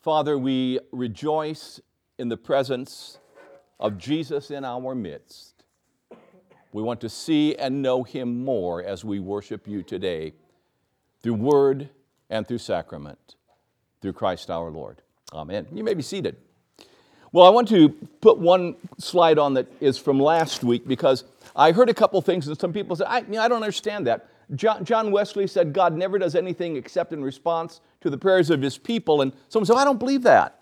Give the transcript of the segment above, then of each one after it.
Father, we rejoice in the presence of Jesus in our midst. We want to see and know him more as we worship you today through word and through sacrament, through Christ our Lord. Amen. You may be seated. Well, I want to put one slide on that is from last week because I heard a couple things and some people said, I, you know, I don't understand that. John, John Wesley said God never does anything except in response to the prayers of his people. And someone said, I don't believe that.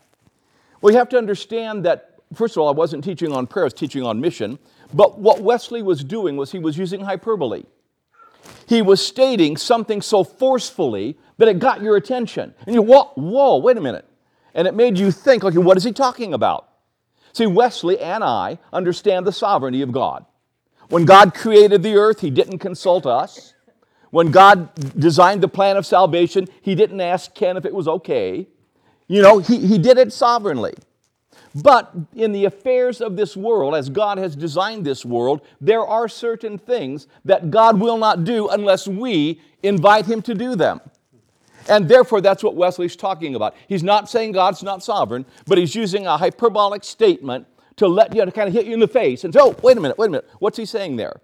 Well, you have to understand that, first of all, I wasn't teaching on prayer, I was teaching on mission. But what Wesley was doing was he was using hyperbole. He was stating something so forcefully that it got your attention. And you, whoa, whoa, wait a minute. And it made you think, okay, what is he talking about? See, Wesley and I understand the sovereignty of God. When God created the earth, he didn't consult us. When God designed the plan of salvation, He didn't ask Ken if it was okay. You know, He, he did it sovereignly. But in the affairs of this world, as God has designed this world, there are certain things that God will not do unless we invite Him to do them. And therefore, that's what Wesley's talking about. He's not saying God's not sovereign, but he's using a hyperbolic statement to let you know, to kind of hit you in the face and say, oh, wait a minute, wait a minute. What's he saying there?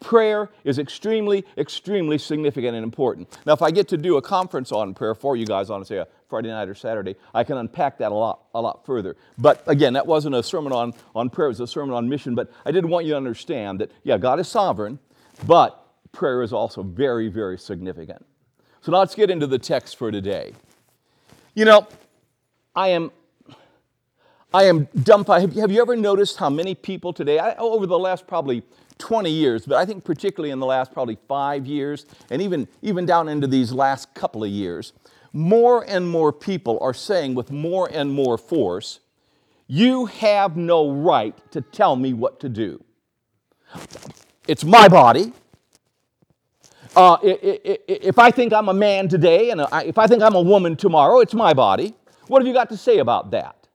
Prayer is extremely, extremely significant and important. Now, if I get to do a conference on prayer for you guys on, say, a Friday night or Saturday, I can unpack that a lot, a lot further. But again, that wasn't a sermon on, on prayer, it was a sermon on mission. But I did want you to understand that, yeah, God is sovereign, but prayer is also very, very significant. So now let's get into the text for today. You know, I am I am dumbfounded. Have you ever noticed how many people today, I, over the last probably 20 years, but I think particularly in the last probably five years, and even, even down into these last couple of years, more and more people are saying with more and more force, You have no right to tell me what to do. It's my body. Uh, if I think I'm a man today and if I think I'm a woman tomorrow, it's my body. What have you got to say about that?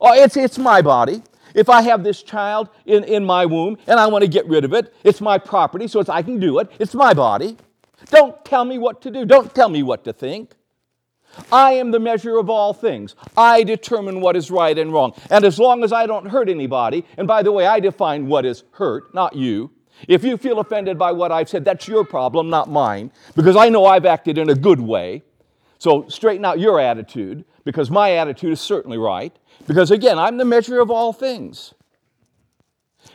Oh, it's, it's my body. If I have this child in, in my womb and I want to get rid of it, it's my property, so it's, I can do it. It's my body. Don't tell me what to do. Don't tell me what to think. I am the measure of all things. I determine what is right and wrong. And as long as I don't hurt anybody, and by the way, I define what is hurt, not you. If you feel offended by what I've said, that's your problem, not mine, because I know I've acted in a good way. So straighten out your attitude, because my attitude is certainly right. Because again, I'm the measure of all things.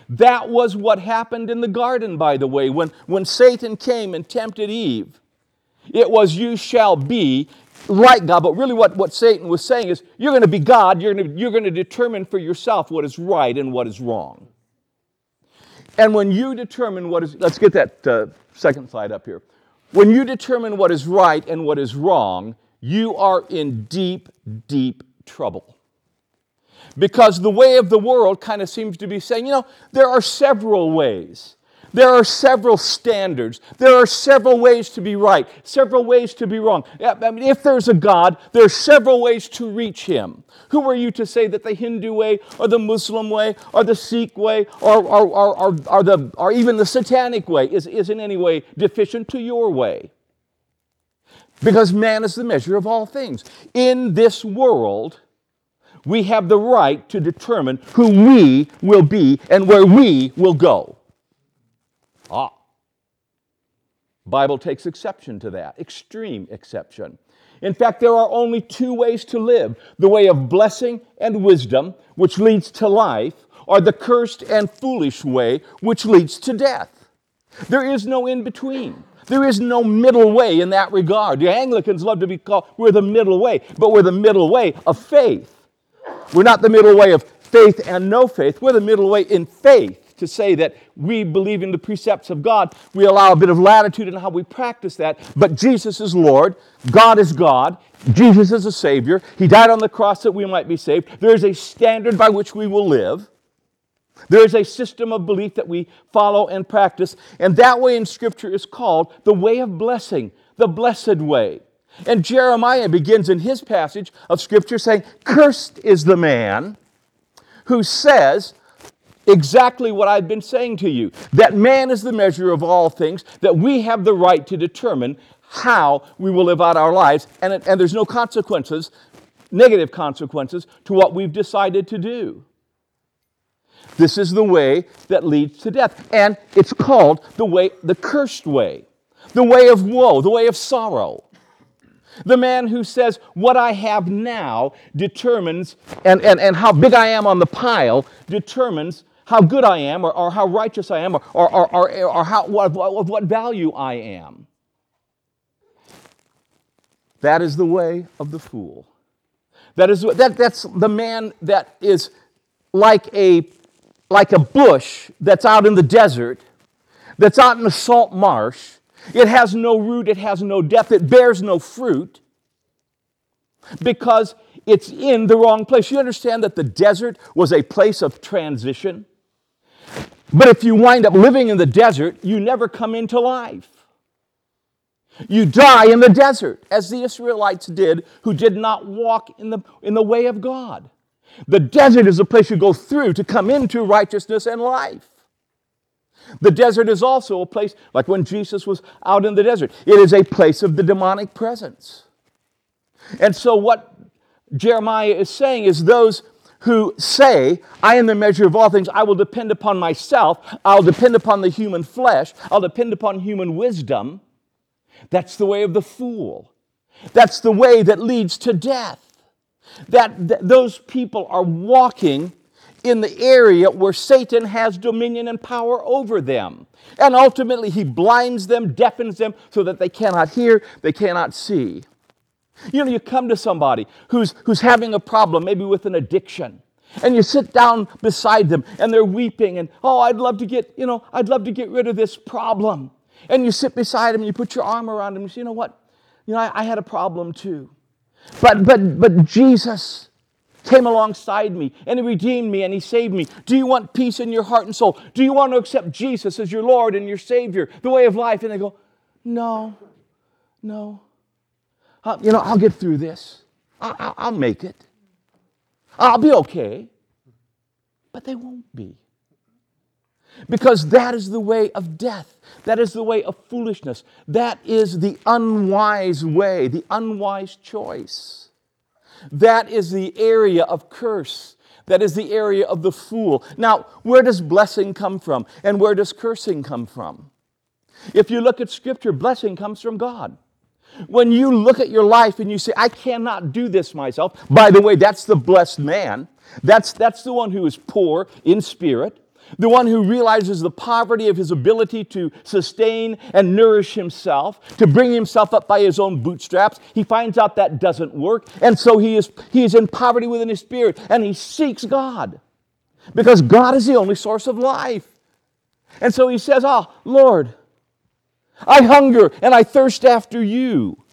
That was what happened in the garden, by the way, when, when Satan came and tempted Eve. It was, You shall be like God. But really, what, what Satan was saying is, You're going to be God. You're going to, you're to determine for yourself what is right and what is wrong. And when you determine what is, let's get that uh, second slide up here. When you determine what is right and what is wrong, you are in deep, deep trouble because the way of the world kind of seems to be saying, you know, there are several ways. There are several standards. There are several ways to be right, several ways to be wrong. I mean, if there's a God, there are several ways to reach Him. Who are you to say that the Hindu way, or the Muslim way, or the Sikh way, or, or, or, or, the, or even the Satanic way is, is in any way deficient to your way? Because man is the measure of all things. In this world, we have the right to determine who we will be and where we will go. Ah. Bible takes exception to that, extreme exception. In fact, there are only two ways to live the way of blessing and wisdom, which leads to life, or the cursed and foolish way, which leads to death. There is no in between. There is no middle way in that regard. The Anglicans love to be called, we're the middle way, but we're the middle way of faith. We're not the middle way of faith and no faith. We're the middle way in faith to say that we believe in the precepts of God. We allow a bit of latitude in how we practice that. But Jesus is Lord. God is God. Jesus is a Savior. He died on the cross that we might be saved. There is a standard by which we will live. There is a system of belief that we follow and practice. And that way in Scripture is called the way of blessing, the blessed way. And Jeremiah begins in his passage of Scripture saying, Cursed is the man who says exactly what I've been saying to you that man is the measure of all things, that we have the right to determine how we will live out our lives, and, and there's no consequences negative consequences to what we've decided to do. This is the way that leads to death. And it's called the way, the cursed way, the way of woe, the way of sorrow. The man who says, What I have now determines, and, and, and how big I am on the pile determines how good I am, or, or how righteous I am, or, or, or, or how, what, what, what value I am. That is the way of the fool. That is, that, that's the man that is like a, like a bush that's out in the desert, that's out in a salt marsh. It has no root, it has no depth, it bears no fruit because it's in the wrong place. You understand that the desert was a place of transition? But if you wind up living in the desert, you never come into life. You die in the desert, as the Israelites did, who did not walk in the, in the way of God. The desert is a place you go through to come into righteousness and life. The desert is also a place, like when Jesus was out in the desert, it is a place of the demonic presence. And so, what Jeremiah is saying is those who say, I am the measure of all things, I will depend upon myself, I'll depend upon the human flesh, I'll depend upon human wisdom. That's the way of the fool. That's the way that leads to death. That, those people are walking in the area where Satan has dominion and power over them. And ultimately, he blinds them, deafens them, so that they cannot hear, they cannot see. You know, you come to somebody who's, who's having a problem, maybe with an addiction, and you sit down beside them and they're weeping and, oh, I'd love to get, you know, I'd love to get rid of this problem. And you sit beside them and you put your arm around them and you say, you know what? You know, I, I had a problem too. But, but, but Jesus came alongside me and he redeemed me and he saved me. Do you want peace in your heart and soul? Do you want to accept Jesus as your Lord and your Savior, the way of life? And they go, no, no. Uh, you know, I'll get through this. I, I'll make it. I'll be okay. But they won't be. Because that is the way of death. That is the way of foolishness. That is the unwise way, the unwise choice. That is the area of curse. That is the area of the fool. Now, where does blessing come from? And where does cursing come from? If you look at Scripture, blessing comes from God. When you look at your life and you say, I cannot do this myself, by the way, that's the blessed man. That's, that's the one who is poor in spirit, the one who realizes the poverty of his ability to sustain and nourish himself, to bring himself up by his own bootstraps. He finds out that doesn't work, and so he is, he is in poverty within his spirit, and he seeks God because God is the only source of life. And so he says, Oh, Lord, I hunger and I thirst after you.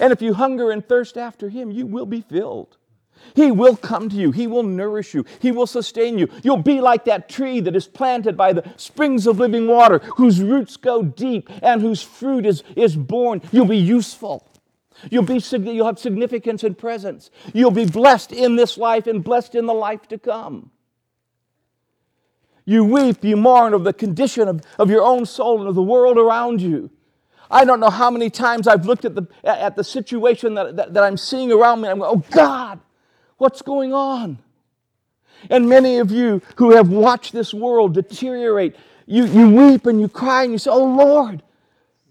And if you hunger and thirst after him, you will be filled. He will come to you. He will nourish you. He will sustain you. You'll be like that tree that is planted by the springs of living water, whose roots go deep and whose fruit is, is borne. You'll be useful. You'll, be, you'll have significance and presence. You'll be blessed in this life and blessed in the life to come. You weep, you mourn of the condition of, of your own soul and of the world around you. I don't know how many times I've looked at the, at the situation that, that, that I'm seeing around me. I'm going, oh God, what's going on? And many of you who have watched this world deteriorate, you, you weep and you cry and you say, Oh Lord,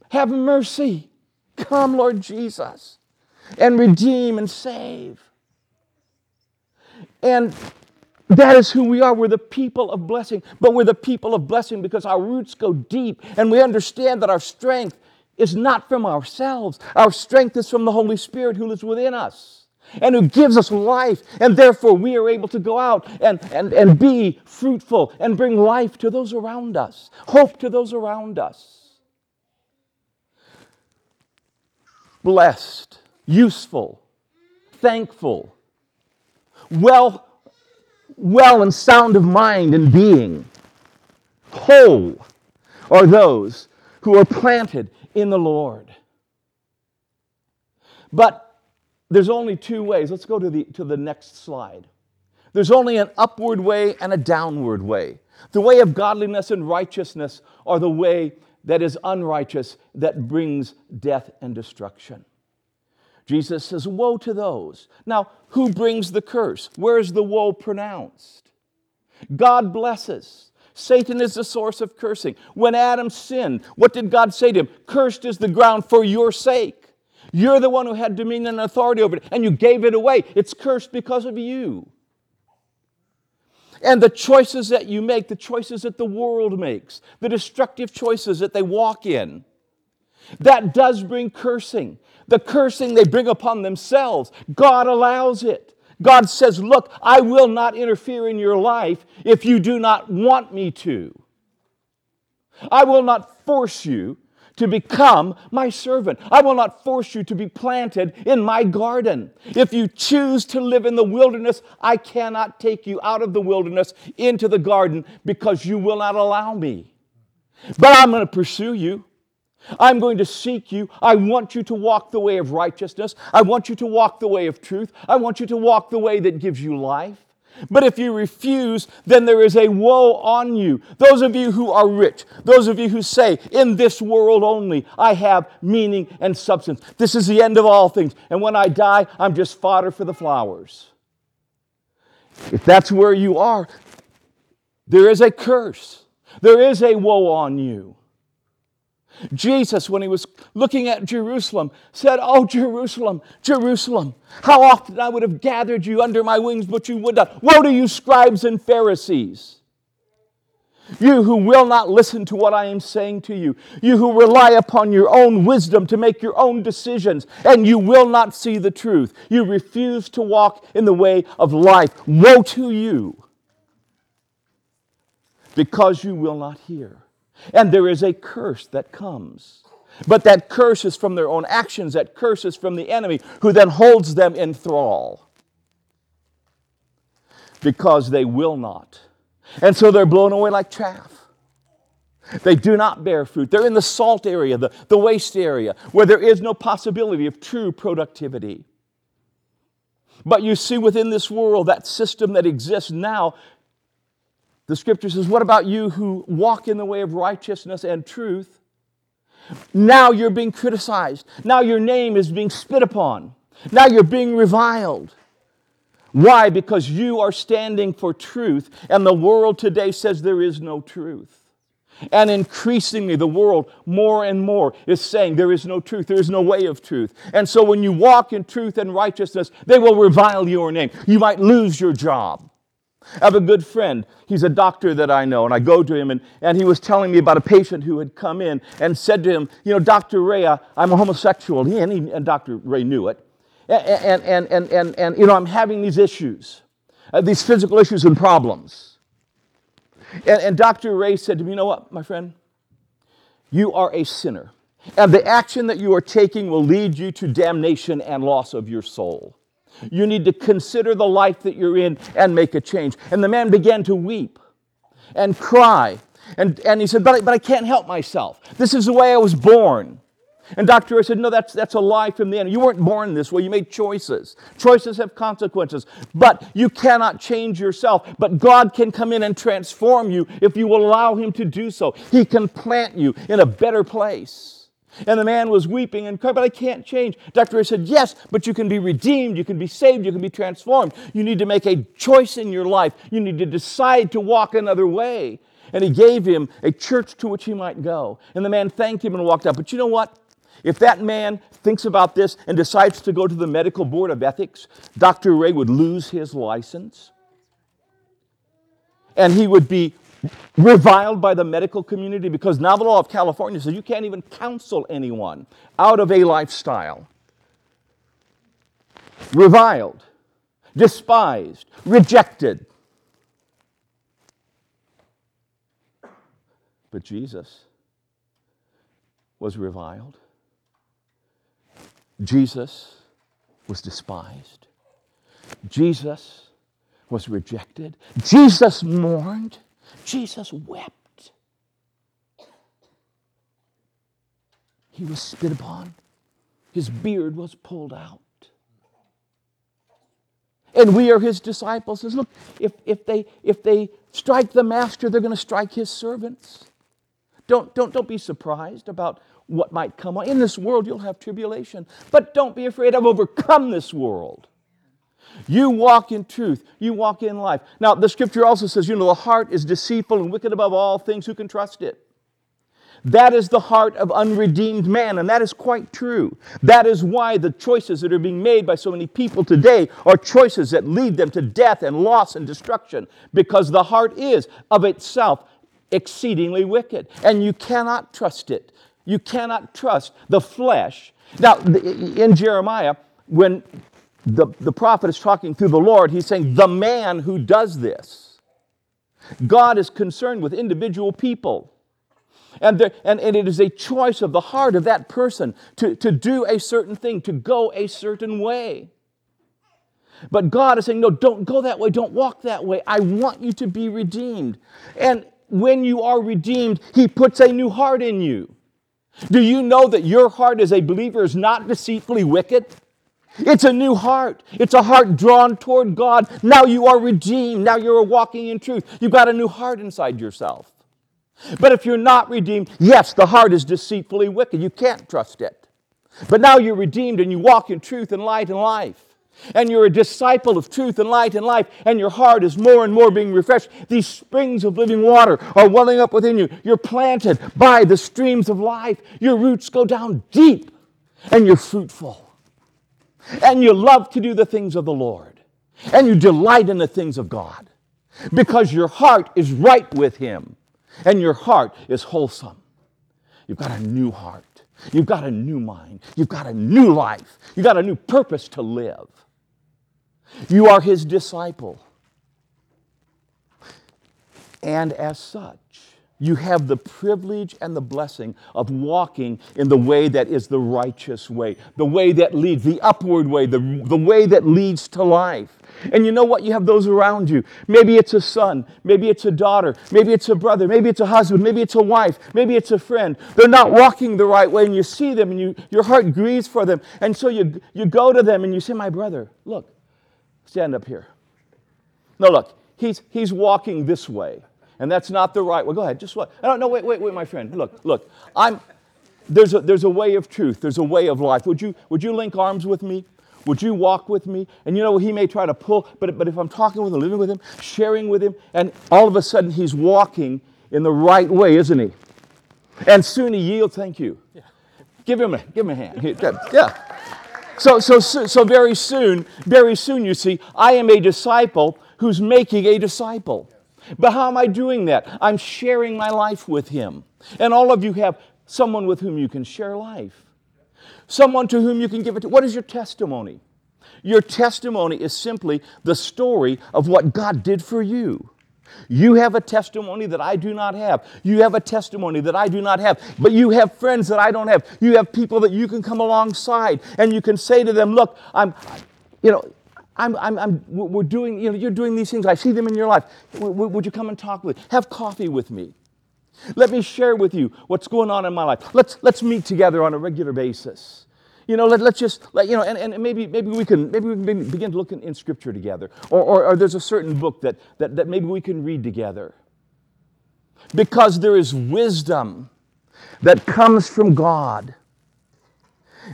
have mercy. Come, Lord Jesus, and redeem and save. And that is who we are. We're the people of blessing, but we're the people of blessing because our roots go deep and we understand that our strength is not from ourselves. Our strength is from the Holy Spirit who lives within us and who gives us life. And therefore, we are able to go out and, and, and be fruitful and bring life to those around us, hope to those around us. Blessed, useful, thankful, well well and sound of mind and being. Whole are those who are planted in the Lord. But there's only two ways. Let's go to the, to the next slide. There's only an upward way and a downward way. The way of godliness and righteousness are the way that is unrighteous that brings death and destruction. Jesus says, Woe to those. Now, who brings the curse? Where is the woe pronounced? God blesses. Satan is the source of cursing. When Adam sinned, what did God say to him? Cursed is the ground for your sake. You're the one who had dominion and authority over it, and you gave it away. It's cursed because of you. And the choices that you make, the choices that the world makes, the destructive choices that they walk in, that does bring cursing. The cursing they bring upon themselves, God allows it. God says, Look, I will not interfere in your life if you do not want me to. I will not force you to become my servant. I will not force you to be planted in my garden. If you choose to live in the wilderness, I cannot take you out of the wilderness into the garden because you will not allow me. But I'm going to pursue you. I'm going to seek you. I want you to walk the way of righteousness. I want you to walk the way of truth. I want you to walk the way that gives you life. But if you refuse, then there is a woe on you. Those of you who are rich, those of you who say, in this world only, I have meaning and substance. This is the end of all things. And when I die, I'm just fodder for the flowers. If that's where you are, there is a curse. There is a woe on you. Jesus, when he was looking at Jerusalem, said, Oh, Jerusalem, Jerusalem, how often I would have gathered you under my wings, but you would not. Woe to you, scribes and Pharisees! You who will not listen to what I am saying to you, you who rely upon your own wisdom to make your own decisions, and you will not see the truth. You refuse to walk in the way of life. Woe to you! Because you will not hear. And there is a curse that comes. But that curse is from their own actions, that curse is from the enemy, who then holds them in thrall. Because they will not. And so they're blown away like chaff. They do not bear fruit. They're in the salt area, the, the waste area, where there is no possibility of true productivity. But you see within this world, that system that exists now the scripture says, What about you who walk in the way of righteousness and truth? Now you're being criticized. Now your name is being spit upon. Now you're being reviled. Why? Because you are standing for truth, and the world today says there is no truth. And increasingly, the world more and more is saying there is no truth, there is no way of truth. And so, when you walk in truth and righteousness, they will revile your name. You might lose your job. I have a good friend. He's a doctor that I know, and I go to him, and, and he was telling me about a patient who had come in and said to him, You know, Dr. Ray, uh, I'm a homosexual. He, and, he, and Dr. Ray knew it. And, and, and, and, and, you know, I'm having these issues, uh, these physical issues and problems. And, and Dr. Ray said to me, You know what, my friend? You are a sinner. And the action that you are taking will lead you to damnation and loss of your soul. You need to consider the life that you're in and make a change. And the man began to weep and cry. And, and he said, but I, but I can't help myself. This is the way I was born. And Dr. Ray said, No, that's, that's a lie from the enemy. You weren't born this way. You made choices. Choices have consequences. But you cannot change yourself. But God can come in and transform you if you will allow Him to do so. He can plant you in a better place. And the man was weeping and crying, but I can't change. Dr. Ray said, Yes, but you can be redeemed, you can be saved, you can be transformed. You need to make a choice in your life. You need to decide to walk another way. And he gave him a church to which he might go. And the man thanked him and walked out. But you know what? If that man thinks about this and decides to go to the medical board of ethics, Dr. Ray would lose his license. And he would be reviled by the medical community because now the law of California says you can't even counsel anyone out of a lifestyle. Reviled, despised, rejected. But Jesus was reviled. Jesus was despised. Jesus was rejected. Jesus mourned. Jesus wept. He was spit upon, his beard was pulled out. And we are his disciples. Says, look, if, if, they, if they strike the master, they're going to strike his servants. don't, don't, don't be surprised about what might come. In this world, you'll have tribulation, but don't be afraid. I've overcome this world. You walk in truth. You walk in life. Now, the scripture also says, you know, the heart is deceitful and wicked above all things. Who can trust it? That is the heart of unredeemed man, and that is quite true. That is why the choices that are being made by so many people today are choices that lead them to death and loss and destruction, because the heart is of itself exceedingly wicked, and you cannot trust it. You cannot trust the flesh. Now, in Jeremiah, when the, the prophet is talking through the Lord, he's saying, The man who does this. God is concerned with individual people. And, there, and, and it is a choice of the heart of that person to, to do a certain thing, to go a certain way. But God is saying, No, don't go that way, don't walk that way. I want you to be redeemed. And when you are redeemed, He puts a new heart in you. Do you know that your heart as a believer is not deceitfully wicked? It's a new heart. It's a heart drawn toward God. Now you are redeemed. Now you're walking in truth. You've got a new heart inside yourself. But if you're not redeemed, yes, the heart is deceitfully wicked. You can't trust it. But now you're redeemed and you walk in truth and light and life. And you're a disciple of truth and light and life, and your heart is more and more being refreshed. These springs of living water are welling up within you. You're planted by the streams of life. Your roots go down deep, and you're fruitful. And you love to do the things of the Lord, and you delight in the things of God because your heart is right with Him and your heart is wholesome. You've got a new heart. You've got a new mind. You've got a new life. You've got a new purpose to live. You are his disciple. And as such, you have the privilege and the blessing of walking in the way that is the righteous way, the way that leads, the upward way, the, the way that leads to life. And you know what? You have those around you. Maybe it's a son, maybe it's a daughter, maybe it's a brother, maybe it's a husband, maybe it's a wife, maybe it's a friend. They're not walking the right way, and you see them, and you, your heart grieves for them. And so you, you go to them and you say, My brother, look, stand up here. No, look, he's, he's walking this way and that's not the right way. Go ahead, just what? Don't know. Wait, wait, wait, my friend. Look, look. I'm. There's a, there's a way of truth. There's a way of life. Would you would you link arms with me? Would you walk with me? And you know, he may try to pull, but, but if I'm talking with him, living with him, sharing with him, and all of a sudden he's walking in the right way, isn't he? And soon he yields, thank you. Yeah. Give him a give him a hand. Yeah. So, so, so very soon, very soon, you see, I am a disciple who's making a disciple. But how am I doing that? I'm sharing my life with Him. And all of you have someone with whom you can share life, someone to whom you can give it to. What is your testimony? Your testimony is simply the story of what God did for you. You have a testimony that I do not have. You have a testimony that I do not have. But you have friends that I don't have. You have people that you can come alongside and you can say to them, Look, I'm, you know, I'm, I'm, I'm, we're doing, you know, you're doing these things. I see them in your life. Would you come and talk with me? Have coffee with me. Let me share with you what's going on in my life. Let's, let's meet together on a regular basis. You know, let, let's just, let, you know, and, and maybe, maybe we can, maybe we can begin to look in, in Scripture together. Or, or, or there's a certain book that, that, that maybe we can read together. Because there is wisdom that comes from God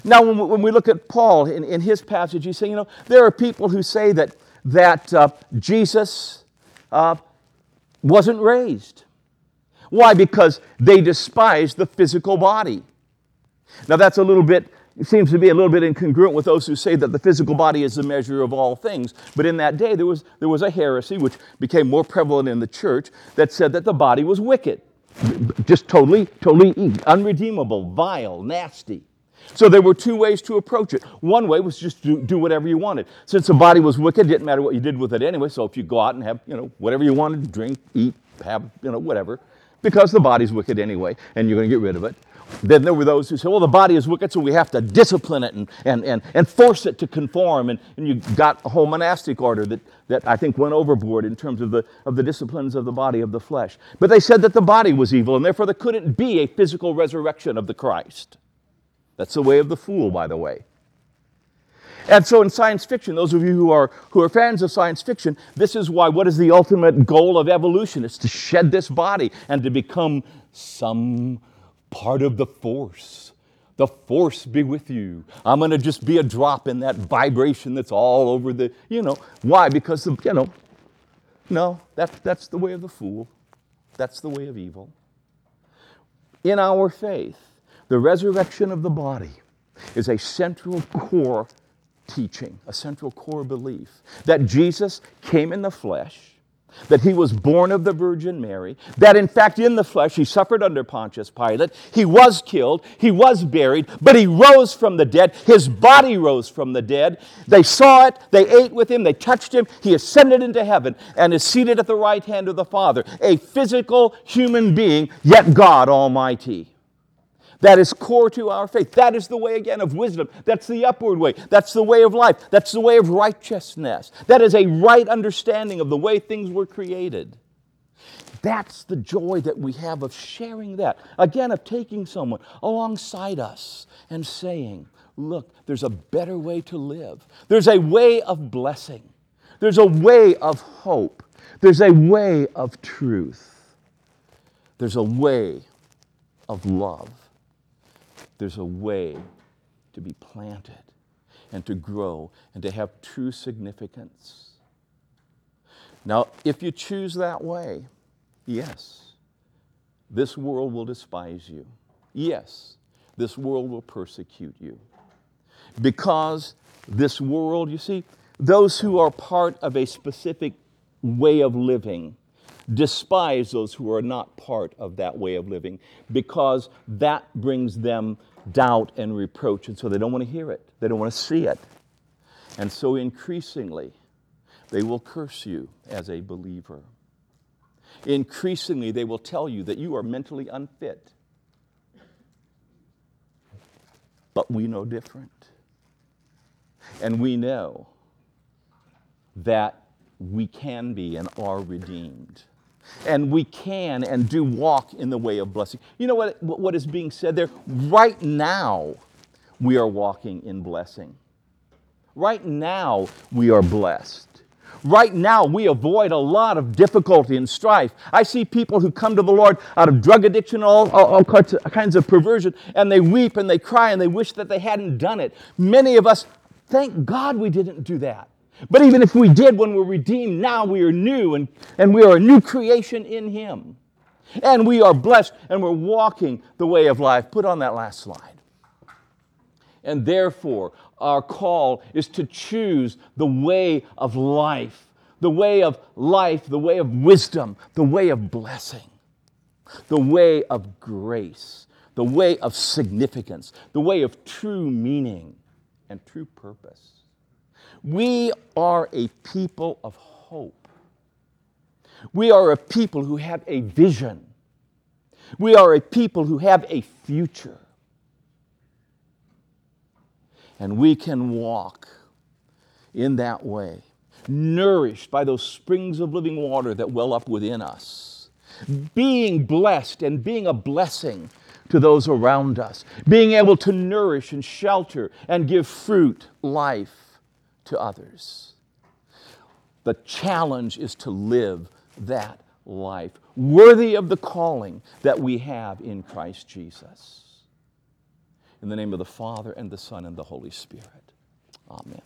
now, when we, when we look at Paul in, in his passage, he's saying, you know, there are people who say that, that uh, Jesus uh, wasn't raised. Why? Because they despise the physical body. Now, that's a little bit, it seems to be a little bit incongruent with those who say that the physical body is the measure of all things. But in that day, there was, there was a heresy which became more prevalent in the church that said that the body was wicked, just totally, totally unredeemable, vile, nasty. So there were two ways to approach it. One way was just to do whatever you wanted. Since the body was wicked, it didn't matter what you did with it anyway. So if you go out and have, you know, whatever you wanted, drink, eat, have, you know, whatever, because the body's wicked anyway, and you're going to get rid of it. Then there were those who said, well, the body is wicked, so we have to discipline it and, and, and, and force it to conform. And, and you got a whole monastic order that, that I think went overboard in terms of the, of the disciplines of the body, of the flesh. But they said that the body was evil, and therefore there couldn't be a physical resurrection of the Christ. That's the way of the fool, by the way. And so in science fiction, those of you who are, who are fans of science fiction, this is why what is the ultimate goal of evolution? It's to shed this body and to become some part of the force. The force be with you. I'm going to just be a drop in that vibration that's all over the, you know. Why? Because, of, you know, no, that, that's the way of the fool. That's the way of evil. In our faith, the resurrection of the body is a central core teaching, a central core belief that Jesus came in the flesh, that he was born of the Virgin Mary, that in fact in the flesh he suffered under Pontius Pilate, he was killed, he was buried, but he rose from the dead, his body rose from the dead. They saw it, they ate with him, they touched him, he ascended into heaven and is seated at the right hand of the Father, a physical human being, yet God Almighty. That is core to our faith. That is the way, again, of wisdom. That's the upward way. That's the way of life. That's the way of righteousness. That is a right understanding of the way things were created. That's the joy that we have of sharing that. Again, of taking someone alongside us and saying, Look, there's a better way to live. There's a way of blessing. There's a way of hope. There's a way of truth. There's a way of love there's a way to be planted and to grow and to have true significance. Now, if you choose that way, yes, this world will despise you. Yes, this world will persecute you. Because this world, you see, those who are part of a specific way of living despise those who are not part of that way of living because that brings them doubt and reproach. And so they don't want to hear it, they don't want to see it. And so increasingly, they will curse you as a believer. Increasingly, they will tell you that you are mentally unfit. But we know different. And we know that we can be and are redeemed and we can and do walk in the way of blessing. You know what, what is being said there? Right now, we are walking in blessing. Right now, we are blessed. Right now, we avoid a lot of difficulty and strife. I see people who come to the Lord out of drug addiction, all, all, all kinds of perversion, and they weep and they cry and they wish that they hadn't done it. Many of us, thank God we didn't do that. But even if we did when we're redeemed, now we are new and, and we are a new creation in Him. And we are blessed and we're walking the way of life. Put on that last slide. And therefore, our call is to choose the way of life, the way of life, the way of wisdom, the way of blessing, the way of grace, the way of significance, the way of true meaning and true purpose. We are a people of hope. We are a people who have a vision. We are a people who have a future. And we can walk in that way, nourished by those springs of living water that well up within us, being blessed and being a blessing to those around us, being able to nourish and shelter and give fruit, life to others. The challenge is to live that life worthy of the calling that we have in Christ Jesus. In the name of the Father, and the Son, and the Holy Spirit. Amen.